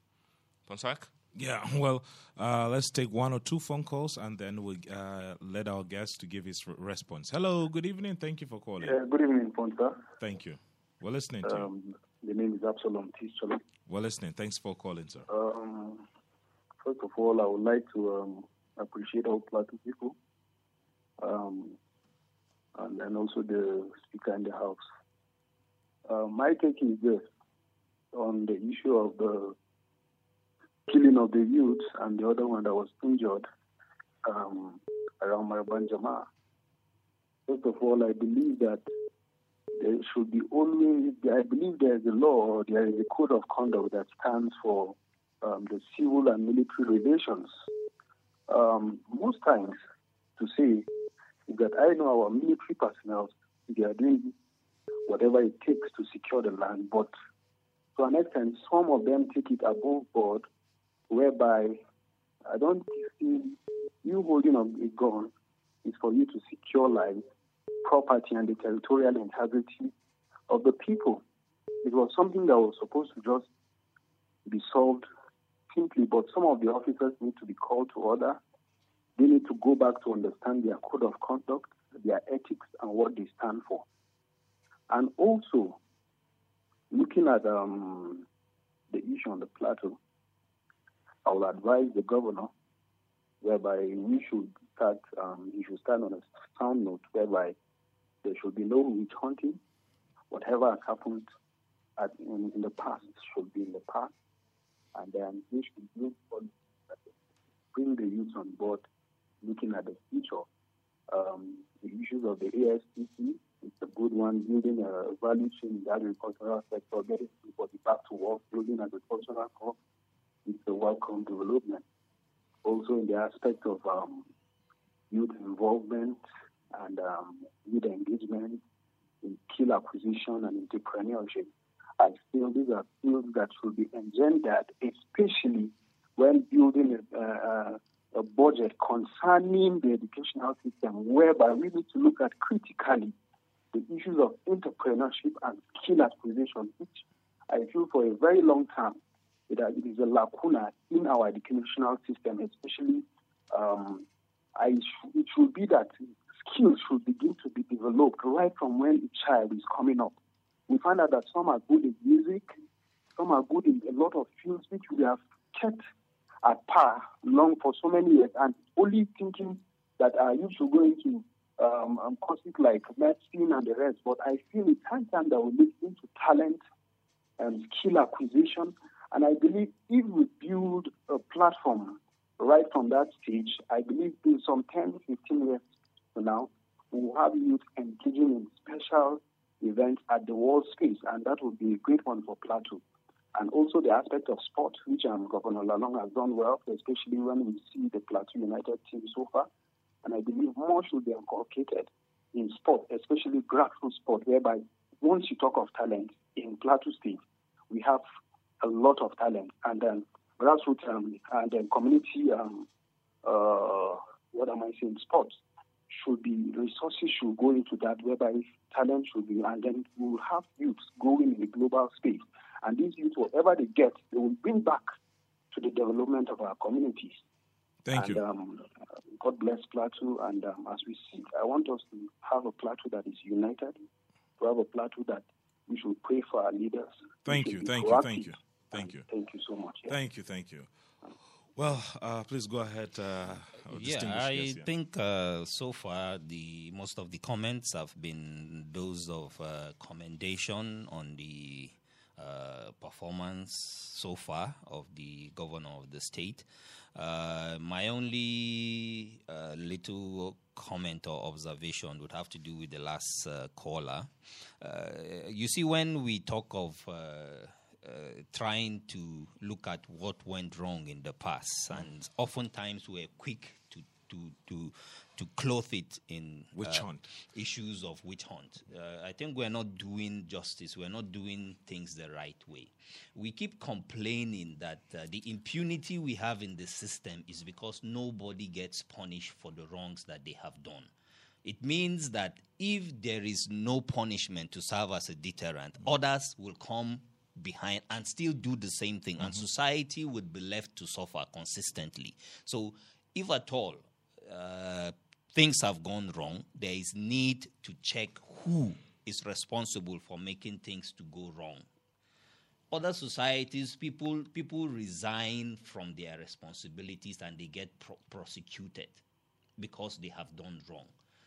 Ponsah? Yeah, (laughs) well, uh, let's take one or two phone calls and then we'll uh, let our guest to give his response. Hello, good evening. Thank you for calling. Uh, good evening, Ponsah. Thank you. We're listening to um, you. The name is Absalom Tischala. We're listening. Thanks for calling, sir. Um, first of all, I would like to um, appreciate all Plateau people um, and, and also the speaker in the House. Uh, my take is this on the issue of the killing of the youth and the other one that was injured um, around Maraban Jama. First of all, I believe that there should be always, I believe there is a law there is a code of conduct that stands for um, the civil and military relations. Um, most times, to say that I know our military personnel, they are doing whatever it takes to secure the land, but to an extent, some of them take it above board whereby I don't see you holding a gun is for you to secure life, property, and the territorial integrity of the people. It was something that was supposed to just be solved simply, but some of the officers need to be called to order. They need to go back to understand their code of conduct, their ethics, and what they stand for. And also, looking at um, the issue on the plateau, I will advise the governor whereby we should start, um, he should start on a sound note whereby there should be no witch hunting. Whatever has happened at, in, in, the past should be in the past. And then we should for bring the youth on board, looking at the future. Um, the issues of the ASTC, it's a good one, building a value chain in the agricultural sector, getting people back to work, building agricultural crops. It's a welcome development. Also, in the aspect of um, youth involvement and um, youth engagement in skill acquisition and entrepreneurship, I feel these are fields that should be engendered, especially when building a, a, budget concerning the educational system, whereby we need to look at critically the issues of entrepreneurship and skill acquisition, which I feel for a very long time that it is a lacuna in our educational system, especially um, I it should be that skills should begin to be developed right from when a child is coming up. We find out that some are good in music, some are good in a lot of fields which we have kept at par long for so many years, and only thinking that our youth should go into um, um, courses like medicine and the rest. But I feel it's time time that we look into talent and skill acquisition. And I believe if we build a platform right from that stage, I believe in some 10, 15 years from now, we will have youth engaging in special events at the world space, and that would be a great one for Plateau. And also the aspect of sport, which um, Governor Lalong has done well, especially when we see the Plateau United team so far. And I believe more should be inculcated in sport, especially grassroots sport, whereby once you talk of talent in Plateau State, we have a lot of talent. And then grassroots um, and then community, um, uh, what am I saying, sports should be, resources should go into that, whereby talent should be, and then we will have youths going in the global space. And these youth, whatever they get, they will bring back to the development of our communities. Thank and, you. Um, God bless Plateau. And um, as we see, I want us to have a Plateau that is united, to have a Plateau that we should pray for our leaders. Thank you, thank you, thank you, thank you. Thank you so much. Yeah. Thank you, thank you. Well, uh, please go ahead. Uh, Yeah, I guest, yeah. think uh, so far the most of the comments have been those of uh, commendation on the uh, performance so far of the governor of the state. Uh, my only uh, little comment or observation would have to do with the last uh, caller. Uh, you see, when we talk of uh, trying to look at what went wrong in the past, and oftentimes we're quick to to to to clothe it in Witch uh, hunt. issues of witch hunt. Uh, I think we're not doing justice. We're not doing things the right way. We keep complaining that uh, the impunity we have in the system is because nobody gets punished for the wrongs that they have done. It means that if there is no punishment to serve as a deterrent, others will come behind and still do the same thing, and society would be left to suffer consistently. So, if at all uh, things have gone wrong, there is need to check who is responsible for making things to go wrong. Other societies, people people resign from their responsibilities and they get pro- prosecuted because they have done wrong.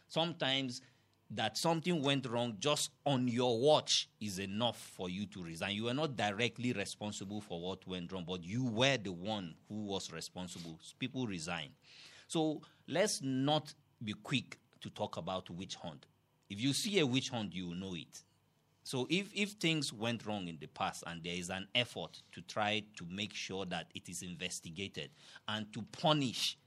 Sometimes that something went wrong just on your watch is enough for you to resign. You are not directly responsible for what went wrong, but you were the one who was responsible. People resign. So let's not be quick to talk about witch hunt. If you see a witch hunt, you know it. So if, if things went wrong in the past and there is an effort to try to make sure that it is investigated and to punish,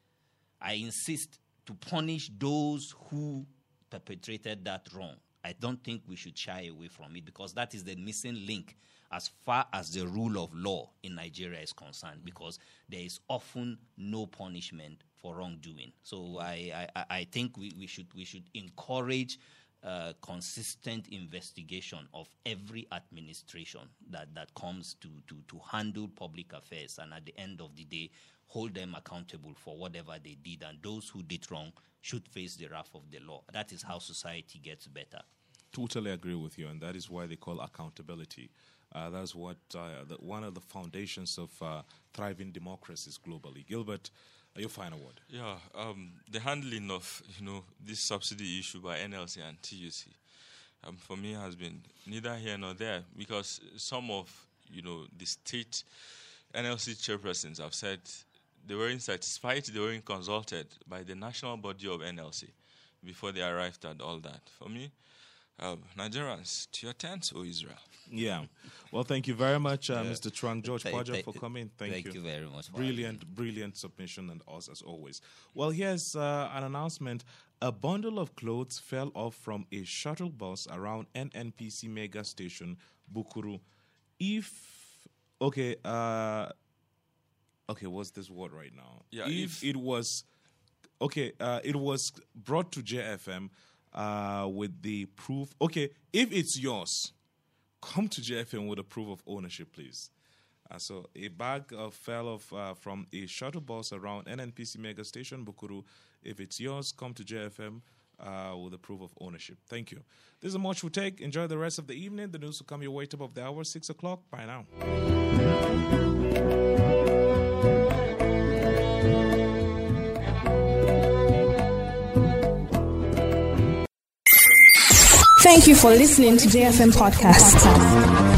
I insist to punish those who perpetrated that wrong. I don't think we should shy away from it because that is the missing link as far as the rule of law in Nigeria is concerned because there is often no punishment for wrongdoing. So I, I, I- think we, we should we should encourage uh, consistent investigation of every administration that, that comes to, to, to handle public affairs and at the end of the day hold them accountable for whatever they did and those who did wrong should face the wrath of the law. That is how society gets better. Totally agree with you, and that is why they call accountability. Uh, that's what uh, the, one of the foundations of uh, thriving democracies globally. Gilbert, your final word. Yeah, um, the handling of you know this subsidy issue by NLC and TUC, um, for me has been neither here nor there because some of you know the state NLC chairpersons have said they weren't satisfied, they weren't consulted by the national body of NLC before they arrived at all that. For me, um, Nigerians, to your tents, O Israel. Yeah. Well, thank you very much, uh, yeah. Mr. Chuwang George Pwajok, for coming. Thank, thank you. you. very much. Brilliant, brilliant submission and us as always. Well, here's uh, an announcement. A bundle of clothes fell off from a shuttle bus around NNPC mega station, Bukuru. If, okay, uh, okay, what's this word right now? Yeah, if, if it was, okay, uh, it was brought to JFM uh, with the proof. Okay, if it's yours, come to JFM with a proof of ownership, please. Uh, so a bag uh, fell off uh, from a shuttle bus around NNPC Mega Station, Bukuru. If it's yours, come to JFM uh, with a proof of ownership. Thank you. This is much we take. Enjoy the rest of the evening. The news will come your way top of the hour, 6 o'clock. Bye now. Thank you for listening to JFM Podcast.